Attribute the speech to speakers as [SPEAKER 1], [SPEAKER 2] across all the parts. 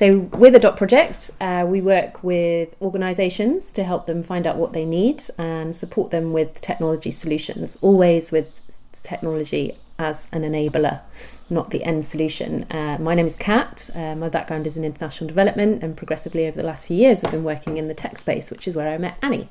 [SPEAKER 1] So, with Dot Project, uh, we work with organisations to help them find out what they need and support them with technology solutions, always with technology as an enabler, not the end solution. Uh, my name is Kat. Uh, my background is in international development, and progressively over the last few years, I've been working in the tech space, which is where I met Annie.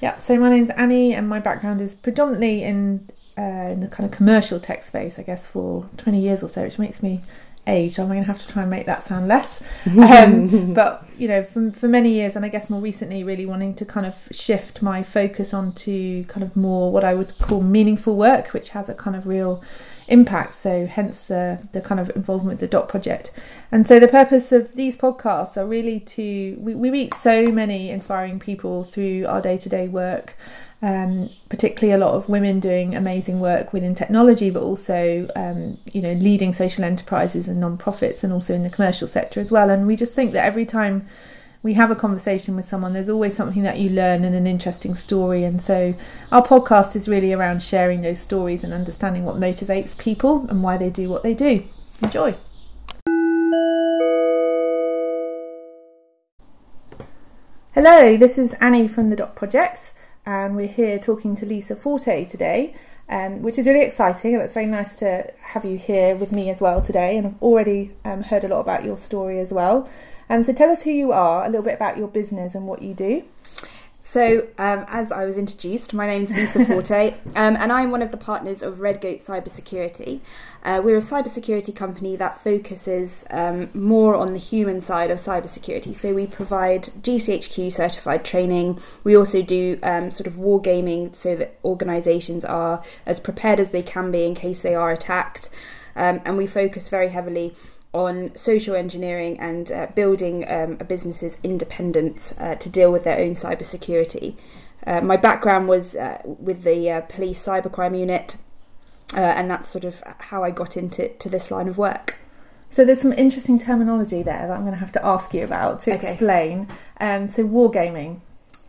[SPEAKER 2] Yeah, so my name's Annie, and my background is predominantly in uh, in the kind of commercial tech space, I guess, for 20 years or so, which makes me age. So I'm going to have to try and make that sound less. Um, but, you know, for, for many years, and I guess more recently, really wanting to kind of shift my focus onto kind of more what I would call meaningful work, which has a kind of real impact. So, hence the, the kind of involvement with the DOT project. And so, the purpose of these podcasts are really to, we, we meet so many inspiring people through our day to day work um, particularly a lot of women doing amazing work within technology, but also um, you know leading social enterprises and non-profits, and also in the commercial sector as well. And we just think that every time we have a conversation with someone, there's always something that you learn and an interesting story. And so our podcast is really around sharing those stories and understanding what motivates people and why they do what they do. Enjoy. Hello, this is Annie from the Dot Projects and we're here talking to Lisa Forte today, um, which is really exciting. And it's very nice to have you here with me as well today. And I've already um, heard a lot about your story as well. Um, so tell us who you are, a little bit about your business and what you do.
[SPEAKER 3] So, um, as I was introduced, my name is Lisa Forte, um, and I'm one of the partners of Red Goat Cybersecurity. Uh, we're a cybersecurity company that focuses um, more on the human side of cybersecurity. So, we provide GCHQ certified training. We also do um, sort of wargaming so that organisations are as prepared as they can be in case they are attacked. Um, and we focus very heavily on social engineering and uh, building um, a business's independence uh, to deal with their own cybersecurity. Uh, my background was uh, with the uh, police cybercrime unit, uh, and that's sort of how I got into to this line of work.
[SPEAKER 2] So there's some interesting terminology there that I'm going to have to ask you about to okay. explain. Um, so wargaming.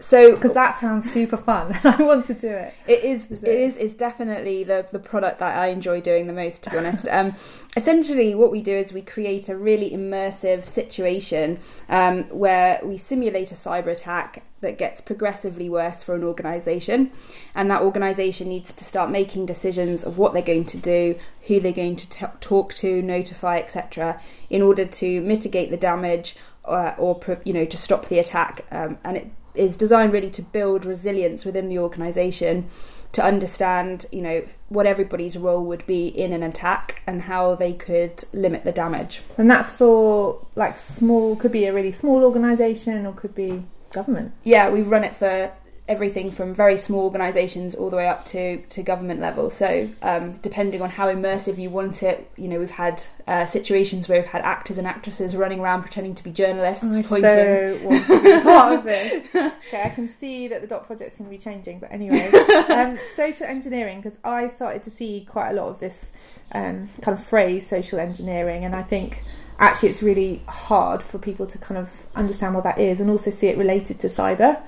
[SPEAKER 2] So because that sounds super fun, and I want to do it.
[SPEAKER 3] It is. is it? it is. It's definitely the the product that I enjoy doing the most. To be honest, um, essentially what we do is we create a really immersive situation um, where we simulate a cyber attack that gets progressively worse for an organization, and that organization needs to start making decisions of what they're going to do, who they're going to t- talk to, notify, etc., in order to mitigate the damage. Uh, or you know to stop the attack um, and it is designed really to build resilience within the organisation to understand, you know, what everybody's role would be in an attack and how they could limit the damage.
[SPEAKER 2] And that's for like small, could be a really small organisation or could be government.
[SPEAKER 3] Yeah, we've run it for everything from very small organisations all the way up to, to government level. So um, depending on how immersive you want it, you know, we've had uh, situations where we've had actors and actresses running around pretending to be journalists,
[SPEAKER 2] I
[SPEAKER 3] pointing.
[SPEAKER 2] So want to be part of it. Okay, I can see that the dot project's going to be changing, but anyway, um, social engineering because I've started to see quite a lot of this um, kind of phrase, social engineering, and I think actually it's really hard for people to kind of understand what that is and also see it related to cyber.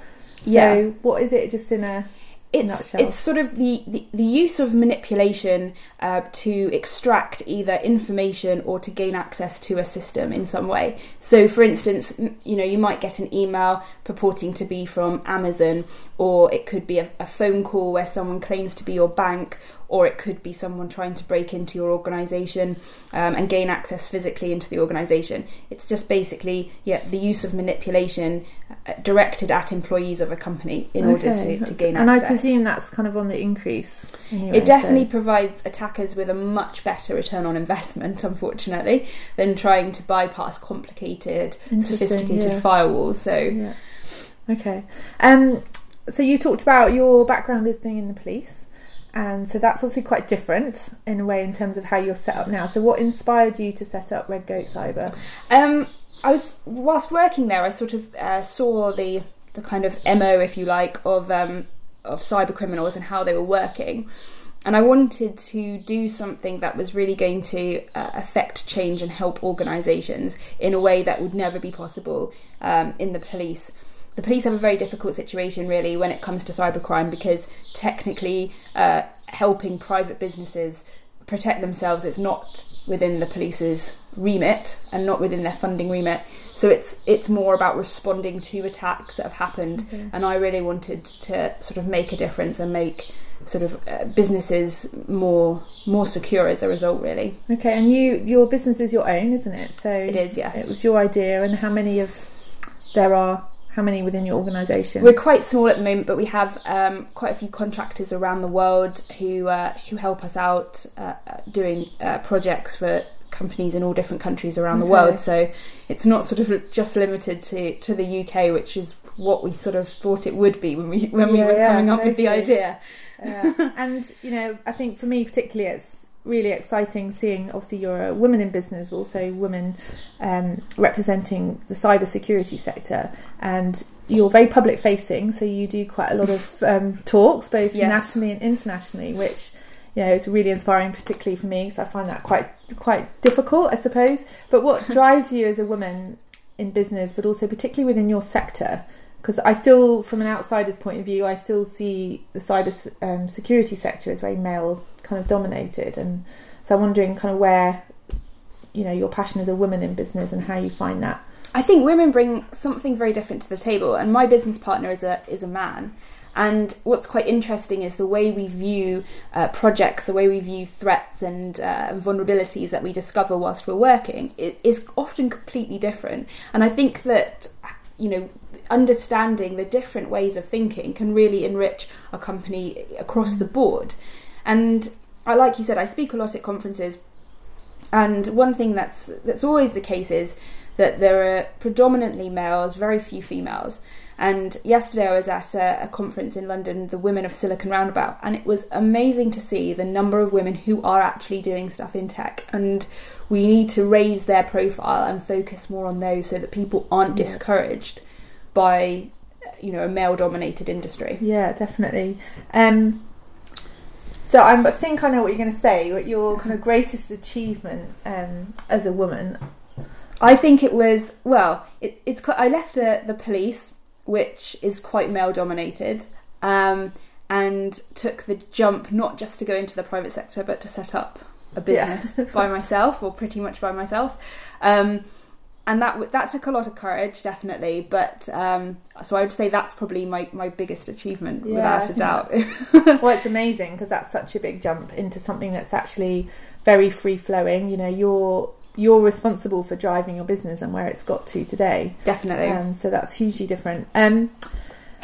[SPEAKER 2] Yeah. So what is it just in a
[SPEAKER 3] it's it's sort of the, the, the use of manipulation uh, to extract either information or to gain access to a system in some way. So, for instance, you know you might get an email purporting to be from Amazon, or it could be a, a phone call where someone claims to be your bank, or it could be someone trying to break into your organisation um, and gain access physically into the organisation. It's just basically yeah the use of manipulation uh, directed at employees of a company in okay. order to, to gain
[SPEAKER 2] and
[SPEAKER 3] access.
[SPEAKER 2] And I presume that's kind of on the increase.
[SPEAKER 3] Anyway, it definitely so. provides attackers with a much better return on investment, unfortunately, than trying to bypass complicated, sophisticated yeah. firewalls. So.
[SPEAKER 2] Yeah. Okay. Um, so you talked about your background as being in the police and so that's obviously quite different in a way in terms of how you're set up now. So what inspired you to set up Red Goat Cyber?
[SPEAKER 3] Um, I was whilst working there, I sort of uh, saw the the kind of mo, if you like, of um, of cyber criminals and how they were working. And I wanted to do something that was really going to uh, affect change and help organisations in a way that would never be possible um, in the police the police have a very difficult situation really when it comes to cybercrime because technically uh, helping private businesses protect themselves. It's not within the police's remit and not within their funding remit. So it's it's more about responding to attacks that have happened.
[SPEAKER 2] Okay.
[SPEAKER 3] And I really wanted to sort of make a difference and make sort of uh, businesses more more secure as a result. Really,
[SPEAKER 2] Okay, and you your business is your own, isn't it? So
[SPEAKER 3] it is. Yes,
[SPEAKER 2] It was your idea, and how many of there are? How many within your organisation?
[SPEAKER 3] We're quite small at the moment, but we have um, quite a few contractors around the world who uh, who help us out uh, doing uh, projects for companies in all different countries around the world. So it's not sort of just limited to, to the UK, which is what we sort of thought it would be when we when we were
[SPEAKER 2] yeah,
[SPEAKER 3] coming up with the idea.
[SPEAKER 2] Uh, and you know, I think for me particularly, it's really exciting seeing. Obviously, you're a woman in business, but also women um, representing the cyber security sector, and you're very public facing. So you do quite a lot of um, talks, both
[SPEAKER 3] Yes.
[SPEAKER 2] nationally and internationally, which you know is really inspiring, particularly for me, because I find that quite quite difficult, I suppose. But what drives you as a woman in business, but also particularly within your sector? Because I still, from an outsider's point of view, I still see the cyber um, security sector as very male kind of dominated, and so I'm wondering kind of where, you know, your passion as a woman in business and how you find that.
[SPEAKER 3] I think women bring something very different to the table, and my business partner is a is a man. And what's quite interesting is the way we view uh, projects, the way we view threats and uh, vulnerabilities that we discover whilst we're working is often completely different. And I think that you know understanding the different ways of thinking can really enrich a company across the board. And I, like you said, I speak a lot at conferences, and one thing that's that's always the case is that there are predominantly males, very few females. And yesterday I was at a, a conference in London, the Women of Silicon Roundabout, and it was amazing to see the number of women who are actually doing stuff in tech. And we need to raise their profile and focus more on those so that people aren't
[SPEAKER 2] Yeah.
[SPEAKER 3] discouraged by, you know, a male-dominated industry.
[SPEAKER 2] Yeah, definitely. Um, so I'm, I think I know what you're going to say. What your kind of greatest achievement um, as a woman?
[SPEAKER 3] I think it was well. It, it's quite, I left uh, the police, which is quite male dominated, um, and took the jump not just to go into the private sector, but to set up a
[SPEAKER 2] Yeah.
[SPEAKER 3] business by myself, or pretty much by myself. Um, and that that took a lot of courage, definitely. But um, so I would say that's probably my, my biggest achievement,
[SPEAKER 2] Yeah,
[SPEAKER 3] without a doubt.
[SPEAKER 2] well, it's amazing because that's such a big jump into something that's actually very free flowing. You know, you're you're responsible for driving your business and where it's got to today.
[SPEAKER 3] definitely.
[SPEAKER 2] Um, so that's hugely different. Um,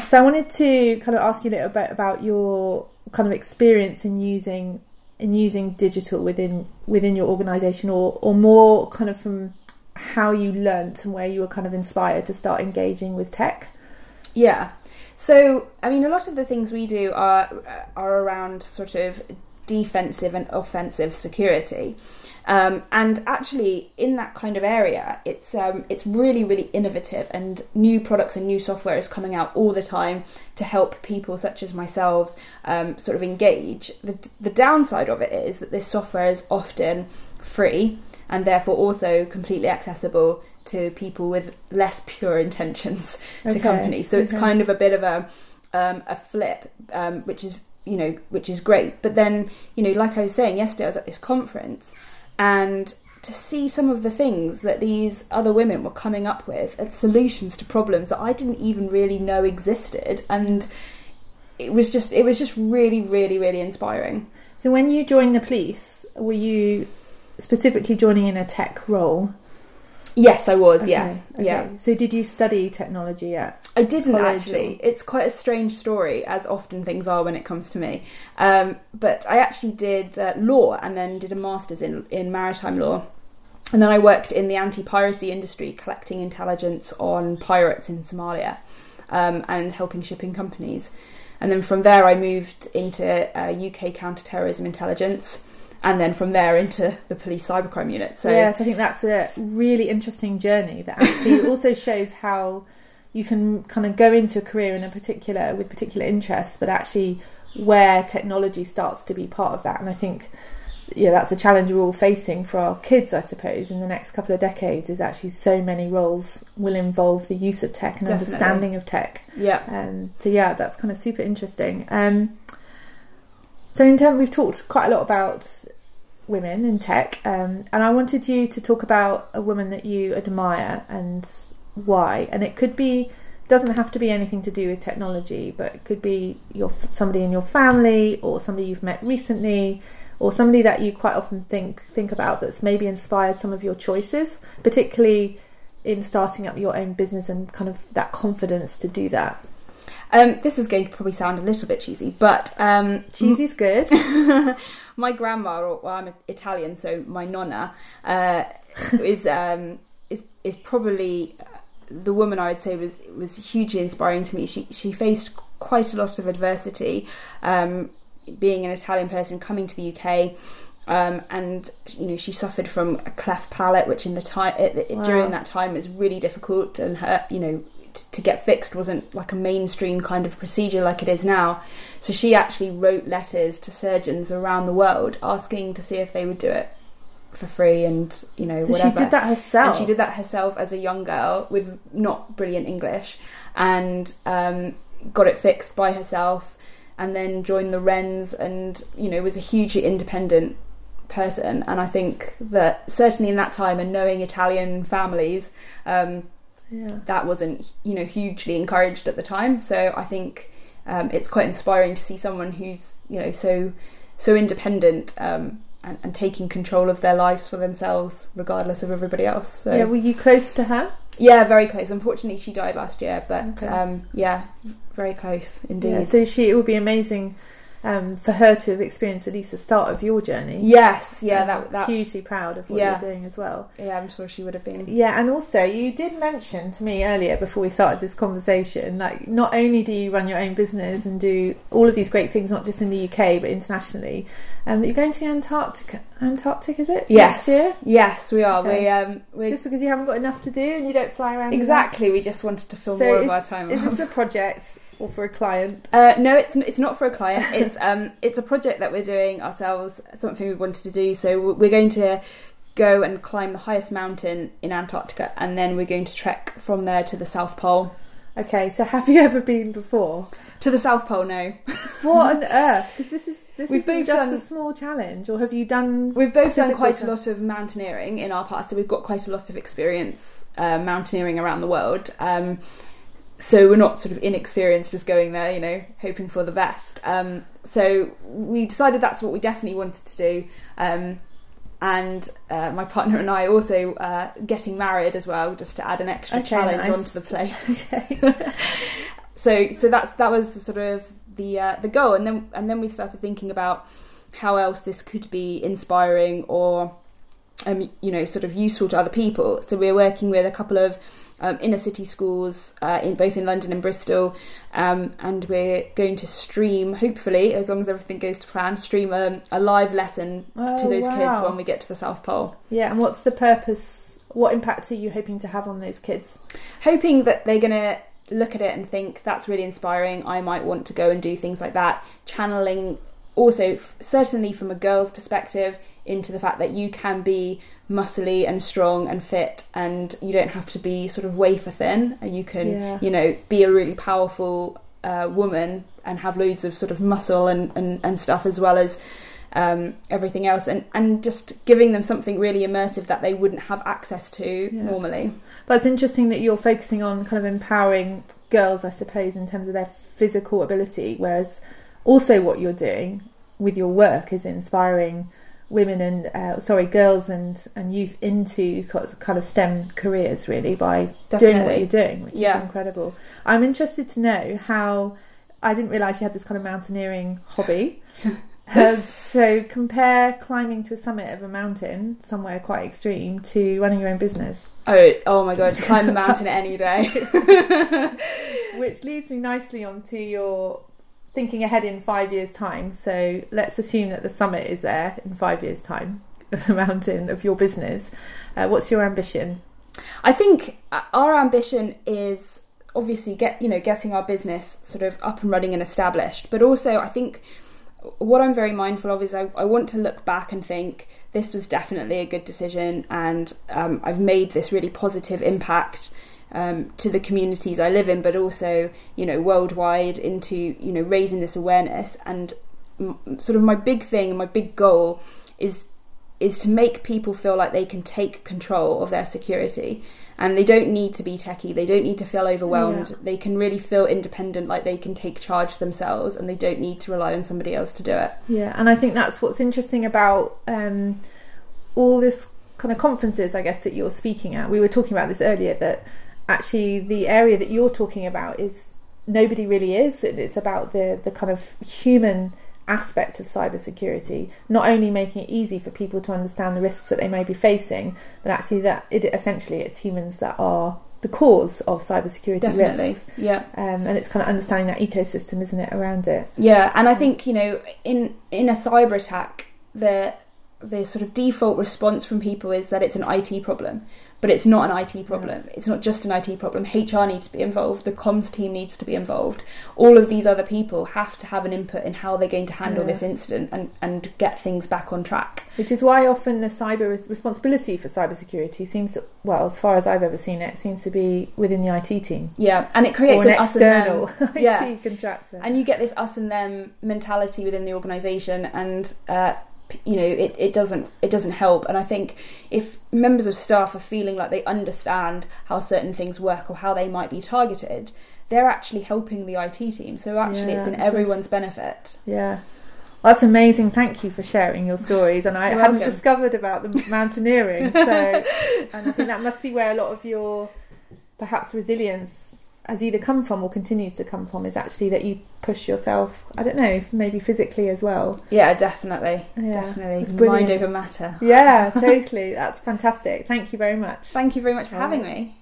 [SPEAKER 2] so I wanted to kind of ask you a little bit about your kind of experience in using in using digital within within your organisation, or or more kind of from how you learnt and where you were kind of inspired to start engaging with tech.
[SPEAKER 3] Yeah. So, I mean, a lot of the things we do are are around sort of defensive and offensive security. Um, and actually, in that kind of area, it's um, it's really really innovative, and new products and new software is coming out all the time to help people such as myself um, sort of engage. The, the downside of it is that this software is often free and therefore also completely accessible to people with less pure intentions to
[SPEAKER 2] Okay,
[SPEAKER 3] companies. So it's kind of a bit of a um, a flip, um, which is you know which is great. But then you know, like I was saying yesterday, I was at this conference, and to see some of the things that these other women were coming up with as solutions to problems that I didn't even really know existed, and it was just it was just really really really inspiring.
[SPEAKER 2] So when you joined the police, were you specifically joining in a tech role?
[SPEAKER 3] Yes, I was. yeah,
[SPEAKER 2] Okay, okay.
[SPEAKER 3] yeah.
[SPEAKER 2] So did you study technology at?
[SPEAKER 3] I didn't actually. It's quite a strange story, as often things are when it comes to me. Um, but I actually did uh, law and then did a master's in in maritime law, and then I worked in the anti-piracy industry, collecting intelligence on pirates in Somalia, um, and helping shipping companies. And then from there, I moved into uh, UK counter-terrorism intelligence, and then from there into the police cybercrime unit. So
[SPEAKER 2] yes, I think that's a really interesting journey that actually also shows how you can kind of go into a career in a particular with particular interests, but actually where technology starts to be part of that. And I think yeah, that's a challenge we're all facing for our kids, I suppose, in the next couple of decades. Is actually so many roles will involve the use of tech and
[SPEAKER 3] Definitely.
[SPEAKER 2] understanding of tech.
[SPEAKER 3] yeah,
[SPEAKER 2] Um, so yeah, that's kind of super interesting. Um, so in terms, we've talked quite a lot about women in tech, um, and I wanted you to talk about a woman that you admire and why. And it could be doesn't have to be anything to do with technology, but it could be your somebody in your family or somebody you've met recently or somebody that you quite often think think about that's maybe inspired some of your choices, particularly in starting up your own business and kind of that confidence to do that.
[SPEAKER 3] Um, this is going to probably sound a little bit cheesy, but um,
[SPEAKER 2] cheesy's good.
[SPEAKER 3] my grandma, or well, I'm Italian, so my nonna uh, is um, is is probably the woman I would say was was hugely inspiring to me. She she faced quite a lot of adversity, um, being an Italian person coming to the UK. Um, and you know she suffered from a cleft palate, which in the time wow. during that time was really difficult, and her you know to get fixed wasn't like a mainstream kind of procedure like it is now. So she actually wrote letters to surgeons around the world asking to see if they would do it for free and you know
[SPEAKER 2] so
[SPEAKER 3] whatever.
[SPEAKER 2] She did that herself.
[SPEAKER 3] And she did that herself as a young girl with not brilliant English and um, got it fixed by herself and then joined the Wrens and you know was a hugely independent person and I think that certainly in that time and knowing Italian families um, yeah. that wasn't you know hugely encouraged at the time so I think um, it's quite inspiring to see someone who's you know so so independent um, and, and, taking control of their lives for themselves, regardless of everybody else. So,
[SPEAKER 2] yeah, were you close to her?
[SPEAKER 3] Yeah, very close. Unfortunately, she died last year, but okay. um, yeah, very close indeed. Yeah,
[SPEAKER 2] so she, it would be amazing um, for her to have experienced at least the start of your journey.
[SPEAKER 3] Yes, yeah, that, that
[SPEAKER 2] hugely proud of what yeah. you're doing as well.
[SPEAKER 3] Yeah, I'm sure she would have been.
[SPEAKER 2] Yeah, and also you did mention to me earlier before we started this conversation, like not only do you run your own business and do all of these great things, not just in the UK but internationally, and um, you're going to the Antarctic. Antarctic, is it?
[SPEAKER 3] Yes, yes, we are. Okay. We um, we
[SPEAKER 2] just because you haven't got enough to do and you don't fly around.
[SPEAKER 3] Exactly, we just wanted to fill so more of our time.
[SPEAKER 2] Is this a project? Or for a client?
[SPEAKER 3] Uh, no, it's it's not for a client. It's um it's a project that we're doing ourselves. Something we wanted to do. So we're going to go and climb the highest mountain in Antarctica, and then we're going to trek from there to the South Pole.
[SPEAKER 2] Okay, so have you ever been before?
[SPEAKER 3] To the South Pole, no.
[SPEAKER 2] what on earth? Because this is this we've both just done, a small challenge, or have you done?
[SPEAKER 3] We've both done quite a lot of mountaineering in our past, so we've got quite a lot of experience uh, mountaineering around the world. Um, so we're not sort of inexperienced as going there, you know, hoping for the best. Um, so we decided that's what we definitely wanted to do. Um, and uh, my partner and I also uh, getting married as well, just to add an extra okay, challenge nice. onto the plate. so so that's that was the sort of the uh, the goal, and then and then we started thinking about how else this could be inspiring or um, you know sort of useful to other people. So we're working with a couple of um, inner city schools uh, in both in London and Bristol, um, and we're going to stream, hopefully, as long as everything goes to plan, stream a, a live lesson oh, to those wow. kids when we get to the South Pole.
[SPEAKER 2] Yeah, and what's the purpose? What impact are you hoping to have on those kids?
[SPEAKER 3] Hoping that they're going to look at it and think that's really inspiring. I might want to go and do things like that. Channeling also, certainly from a girl's perspective, into the fact that you can be muscly and strong and fit and you don't have to be sort of wafer thin you can yeah. you know be a really powerful uh, woman and have loads of sort of muscle and, and, and stuff as well as um, everything else and, and just giving them something really immersive that they wouldn't have access to yeah. normally
[SPEAKER 2] but it's interesting that you're focusing on kind of empowering girls i suppose in terms of their physical ability whereas also what you're doing with your work is inspiring women and uh, sorry girls and and youth into kind of STEM careers really by Definitely. doing what you're doing, which yeah. is incredible. I'm interested to know how I didn't realise you had this kind of mountaineering hobby. uh, so compare climbing to a summit of a mountain somewhere quite extreme to running your own business.
[SPEAKER 3] Oh, oh my god! Climb a mountain any day.
[SPEAKER 2] Which leads me nicely onto your thinking ahead in five years' time. So let's assume that the summit is there in five years' time, the mountain of your business. Uh, what's your ambition?
[SPEAKER 3] I think uh, our ambition is obviously get you know getting our business sort of up and running and established, but also I think what I'm very mindful of is I, I want to look back and think this was definitely a good decision and um, I've made this really positive impact um, to the communities I live in, but also you know worldwide into you know raising this awareness. And m- sort of my big thing, my big goal is is to make people feel like they can take control of their security and they don't need to be techie they don't need to feel overwhelmed
[SPEAKER 2] Yeah.
[SPEAKER 3] they can really feel independent like they can take charge themselves and they don't need to rely on somebody else to do it
[SPEAKER 2] Yeah, and I think that's what's interesting about um, all this kind of conferences, I guess, that you're speaking at. We were talking about this earlier that actually the area that you're talking about is nobody really is. It's about the the kind of human aspect of cybersecurity, not only making it easy for people to understand the risks that they may be facing, but actually that it essentially it's humans that are the cause of cybersecurity
[SPEAKER 3] definitely
[SPEAKER 2] risks.
[SPEAKER 3] yeah
[SPEAKER 2] Um, and it's kind of understanding that ecosystem, isn't it, around it?
[SPEAKER 3] Yeah, and I think you know, in in a cyber attack, the the sort of default response from people is that it's an IT problem, but it's not an IT problem. It's not just an IT problem. HR needs to be involved. The comms team needs to be involved. All of these other people have to have an input in how they're going to handle
[SPEAKER 2] Yeah.
[SPEAKER 3] this incident and and get things back on track.
[SPEAKER 2] Which is why often the cyber responsibility for cybersecurity seems to, well, as far as I've ever seen it, seems to be within the IT team
[SPEAKER 3] Yeah, and it creates
[SPEAKER 2] an
[SPEAKER 3] an us and them.
[SPEAKER 2] external IT
[SPEAKER 3] Yeah.
[SPEAKER 2] contractor.
[SPEAKER 3] and you get this us and them mentality within the organization and uh, you know it, it doesn't it doesn't help and i think if members of staff are feeling like they understand how certain things work or how they might be targeted they're actually helping the it team so actually
[SPEAKER 2] Yeah,
[SPEAKER 3] it's in everyone's benefit
[SPEAKER 2] yeah. Well, that's amazing. Thank you for sharing your stories. And I
[SPEAKER 3] You're
[SPEAKER 2] hadn't
[SPEAKER 3] welcome.
[SPEAKER 2] discovered about the mountaineering. So, and I think that must be where a lot of your perhaps resilience has either come from or continues to come from is actually that you push yourself, I don't know, maybe physically as well.
[SPEAKER 3] yeah definitely
[SPEAKER 2] Yeah,
[SPEAKER 3] definitely
[SPEAKER 2] it's
[SPEAKER 3] mind
[SPEAKER 2] brilliant.
[SPEAKER 3] over matter
[SPEAKER 2] Yeah, totally. That's fantastic. Thank you very much.
[SPEAKER 3] thank you very much for having
[SPEAKER 2] Right.
[SPEAKER 3] me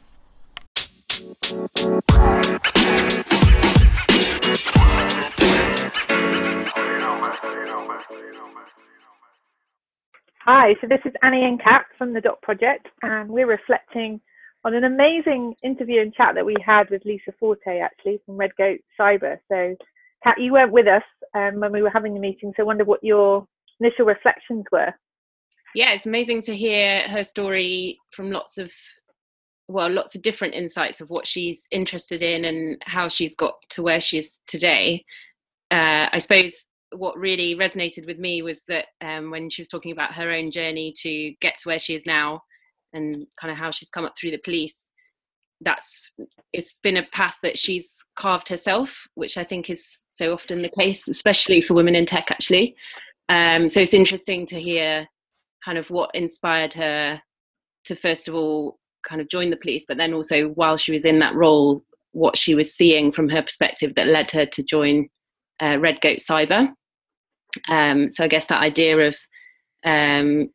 [SPEAKER 4] Hi, so this is Annie and Kat from the Dot Project, and we're reflecting on an amazing interview and chat that we had with Lisa Forte, actually, from Red Goat Cyber. So, Kat, you weren't with us um, when we were having the meeting, so I wonder what your initial reflections were.
[SPEAKER 5] yeah, it's amazing to hear her story from lots of well, lots of different insights of what she's interested in and how she's got to where she is today. Uh, I suppose what really resonated with me was that um, when she was talking about her own journey to get to where she is now and kind of how she's come up through the police that's it's been a path that she's carved herself which i think is so often the case especially for women in tech actually. Um, so it's interesting to hear kind of what inspired her to first of all kind of join the police but then also while she was in that role what she was seeing from her perspective that led her to join uh, red goat cyber. Um, so i guess that idea of um,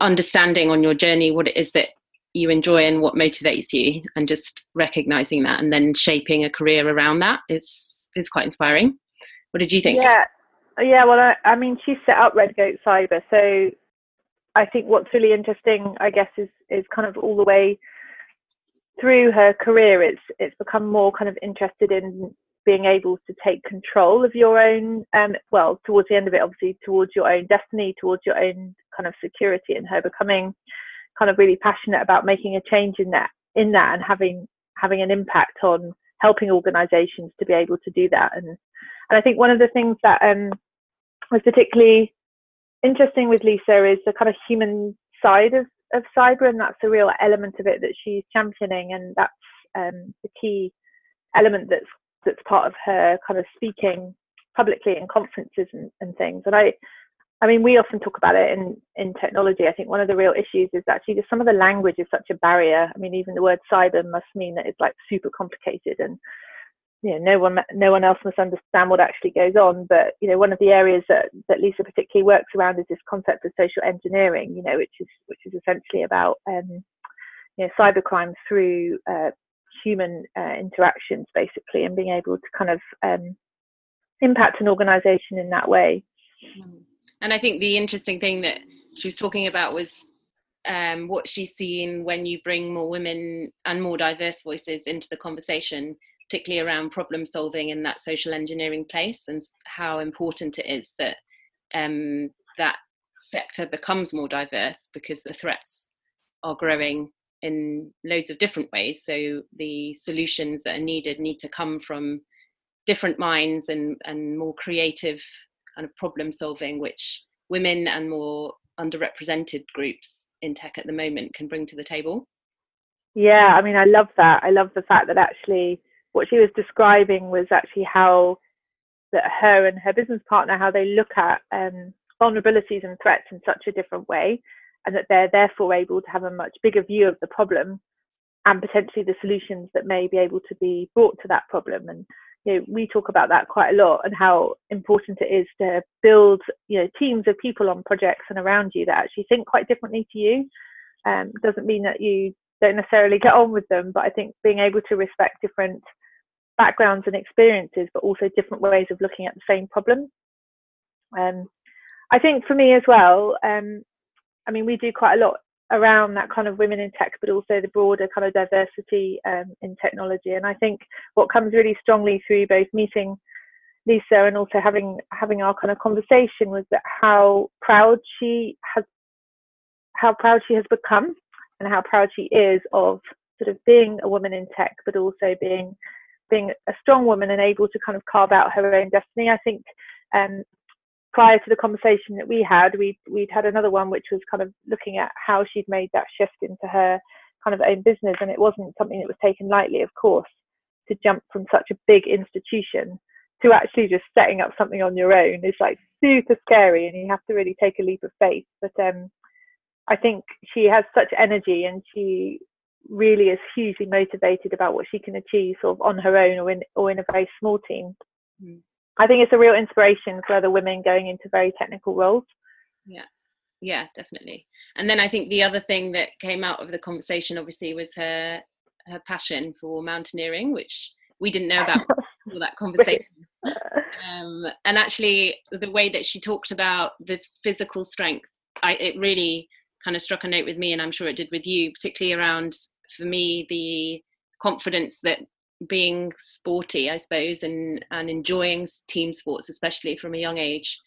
[SPEAKER 5] understanding on your journey what it is that you enjoy and what motivates you and just recognizing that and then shaping a career around that is is quite inspiring what did you think
[SPEAKER 4] Yeah, yeah. Well, I, I mean, she set up Red Goat Cyber, so I think what's really interesting, I guess, is is kind of all the way through her career. It's it's become more kind of interested in being able to take control of your own, um, well, towards the end of it, obviously, towards your own destiny, towards your own kind of security, and her becoming kind of really passionate about making a change in that in that and having having an impact on helping organizations to be able to do that. And and I think one of the things that um, was particularly interesting with Lisa is the kind of human side of, of cyber, and that's a real element of it that she's championing, and that's um, the key element that's that's part of her kind of speaking publicly in conferences and, and things. And I, I mean, we often talk about it in in technology. I think one of the real issues is actually just some of the language is such a barrier. I mean, even the word cyber must mean that it's like super complicated and you know no one no one else must understand what actually goes on but you know one of the areas that that lisa particularly works around is this concept of social engineering you know which is which is essentially about um you know cybercrime through uh, human uh, interactions basically and being able to kind of um impact an organization in that way.
[SPEAKER 5] And i think the interesting thing that she was talking about was um, what she's seen when you bring more women and more diverse voices into the conversation particularly around problem solving in that social engineering place and how important it is that um, that sector becomes more diverse because the threats are growing in loads of different ways. So the solutions that are needed need to come from different minds and, and more creative kind of problem solving, which women and more underrepresented groups in tech at the moment can bring to the table.
[SPEAKER 4] Yeah, I mean, I love that. I love the fact that actually what she was describing was actually how that her and her business partner how they look at um, vulnerabilities and threats in such a different way, and that they're therefore able to have a much bigger view of the problem and potentially the solutions that may be able to be brought to that problem. And you know, we talk about that quite a lot and how important it is to build you know teams of people on projects and around you that actually think quite differently to you. Um, doesn't mean that you don't necessarily get on with them, but I think being able to respect different backgrounds and experiences, but also different ways of looking at the same problem. Um, I think for me as well, um, I mean, we do quite a lot around that kind of women in tech, but also the broader kind of diversity um, in technology. And I think what comes really strongly through both meeting Lisa and also having having our kind of conversation was that how proud she has how proud she has become and how proud she is of sort of being a woman in tech, but also being being a strong woman and able to kind of carve out her own destiny. I think um, prior to the conversation that we had, we we'd had another one which was kind of looking at how she'd made that shift into her kind of own business, and it wasn't something that was taken lightly, of course, to jump from such a big institution to actually just setting up something on your own is like super scary, and you have to really take a leap of faith. But um, I think she has such energy, and she really is hugely motivated about what she can achieve sort of on her own or in or in a very small team. Mm. I think it's a real inspiration for other women going into very technical roles.
[SPEAKER 5] Yeah. Yeah, definitely. And then I think the other thing that came out of the conversation obviously was her her passion for mountaineering, which we didn't know about for that conversation. Um, and actually, the way that she talked about the physical strength, I, it really kind of struck a note with me, and I'm sure it did with you, particularly around for me the confidence that being sporty, I suppose, and and enjoying team sports, especially from a young age,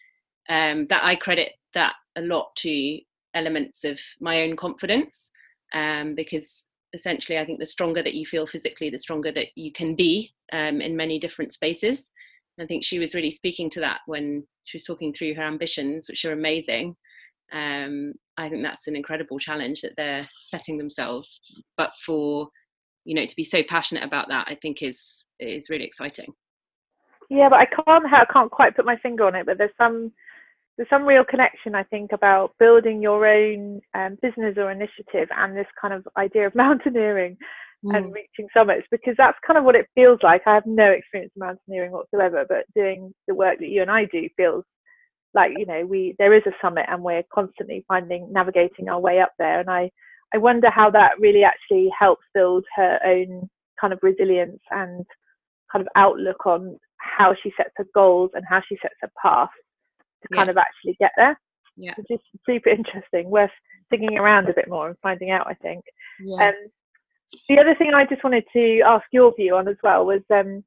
[SPEAKER 5] um, that I credit that a lot to elements of my own confidence, um, because essentially I think the stronger that you feel physically, the stronger that you can be um, in many different spaces. I think she was really speaking to that when she was talking through her ambitions, which are amazing. Um, I think that's an incredible challenge that they're setting themselves. But for you know to be so passionate about that i think is is really exciting
[SPEAKER 4] yeah but i can't i can't quite put my finger on it but there's some there's some real connection i think about building your own um, business or initiative and this kind of idea of mountaineering mm. and reaching summits because that's kind of what it feels like i have no experience in mountaineering whatsoever but doing the work that you and i do feels like you know we there is a summit and we're constantly finding navigating our way up there and i I wonder how that really actually helps build her own kind of resilience and kind of outlook on how she sets her goals and how she sets her path to yeah. kind of actually get there.
[SPEAKER 5] Yeah.
[SPEAKER 4] Which is super interesting, worth digging around a bit more and finding out, I think.
[SPEAKER 5] Yeah. Um,
[SPEAKER 4] the other thing I just wanted to ask your view on as well was um,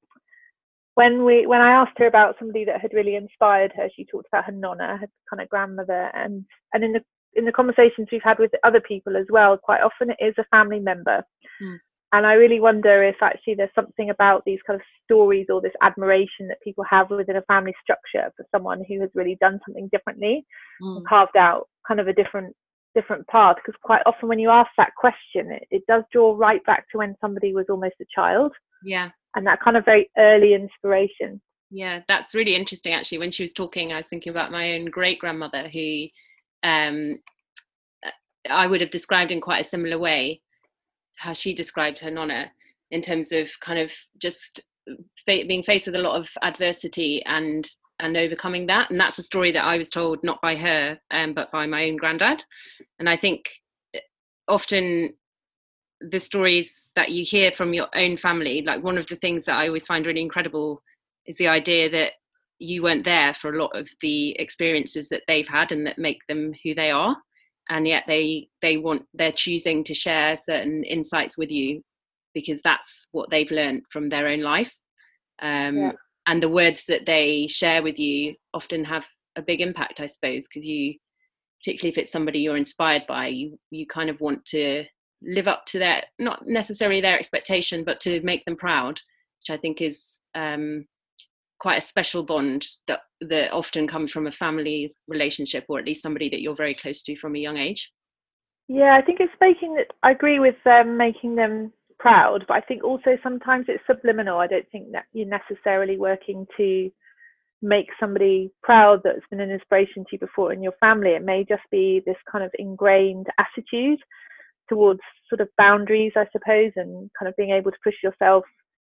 [SPEAKER 4] when we when I asked her about somebody that had really inspired her, she talked about her nonna, her kind of grandmother, and and in the in the conversations we've had with other people as well, quite often it is a family member. Mm. And I really wonder if actually there's something about these kind of stories or this admiration that people have within a family structure for someone who has really done something differently mm. and carved out kind of a different different path. Because quite often when you ask that question, it, it does draw right back to when somebody was almost a child.
[SPEAKER 5] Yeah.
[SPEAKER 4] And that kind of very early inspiration.
[SPEAKER 5] Yeah, that's really interesting actually. When she was talking, I was thinking about my own great grandmother who um, I would have described in quite a similar way how she described her nonna in terms of kind of just being faced with a lot of adversity and and overcoming that. And that's a story that i was told not by her um, but by my own granddad. And i think eh, often the stories that you hear from your own family like one of the things that i always find really incredible is the idea that you weren't there for a lot of the experiences that they've had and that make them who they are and yet they they want they're choosing to share certain insights with you because that's what they've learned from their own life um, yeah. and the words that they share with you often have a big impact i suppose because you particularly if it's somebody you're inspired by you you kind of want to live up to their not necessarily their expectation but to make them proud which i think is um, quite a special bond that that often comes from a family relationship or at least somebody that you're very close to from a young age?
[SPEAKER 4] Yeah i think it's making that i agree with um, making them proud but i think also sometimes it's subliminal. I don't think that you're necessarily working to make somebody proud that's been an inspiration to you before in your family. It may just be this kind of ingrained attitude towards sort of boundaries i suppose and kind of being able to push yourself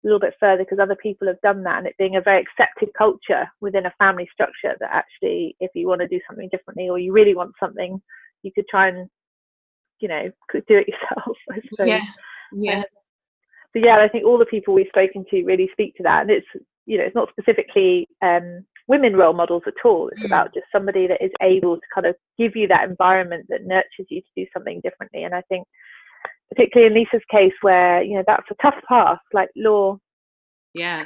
[SPEAKER 4] little bit further because other people have done that and it being a very accepted culture within a family structure that actually if you want to do something differently or you really want something you could try and you know do it yourself I suppose.
[SPEAKER 5] yeah yeah
[SPEAKER 4] um, so yeah i think all the people we've spoken to really speak to that and it's you know it's not specifically um, women role models at all it's mm. about just somebody that is able to kind of give you that environment that nurtures you to do something differently and i think particularly in Lisa's case, where you know that's a tough path, like law,
[SPEAKER 5] yeah,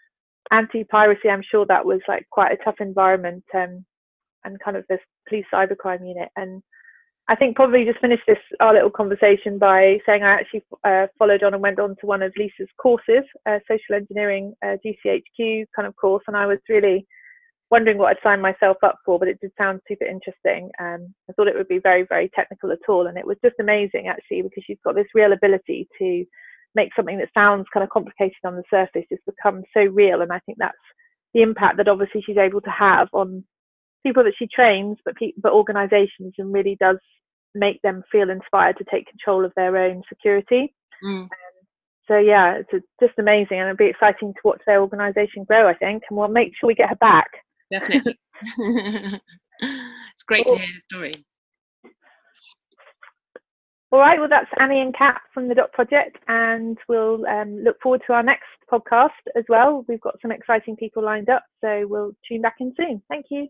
[SPEAKER 4] anti-piracy. I'm sure that was like quite a tough environment, um, and kind of this police cybercrime unit. And I think probably just finish this our little conversation by saying I actually uh, followed on and went on to one of Lisa's courses, uh, social engineering uh, GCHQ kind of course, and I was really wondering what I'd sign myself up for, but it did sound super interesting. Um, I thought it would be very, very technical at all. And it was just amazing actually, because you've got this real ability to make something that sounds kind of complicated on the surface just become so real. And I think that's the impact that obviously she's able to have on people that she trains, but, but organizations and really does make them feel inspired to take control of their own security. Mm. Um, so yeah, it's just amazing, and it'll be exciting to watch their organisation grow. I think, and we'll make sure we get her back
[SPEAKER 5] definitely. it's great to hear the story.
[SPEAKER 4] All right, well, that's Annie and Kat from the Dot Project, and we'll um, look forward to our next podcast as well. We've got some exciting people lined up, so we'll tune back in soon. Thank you.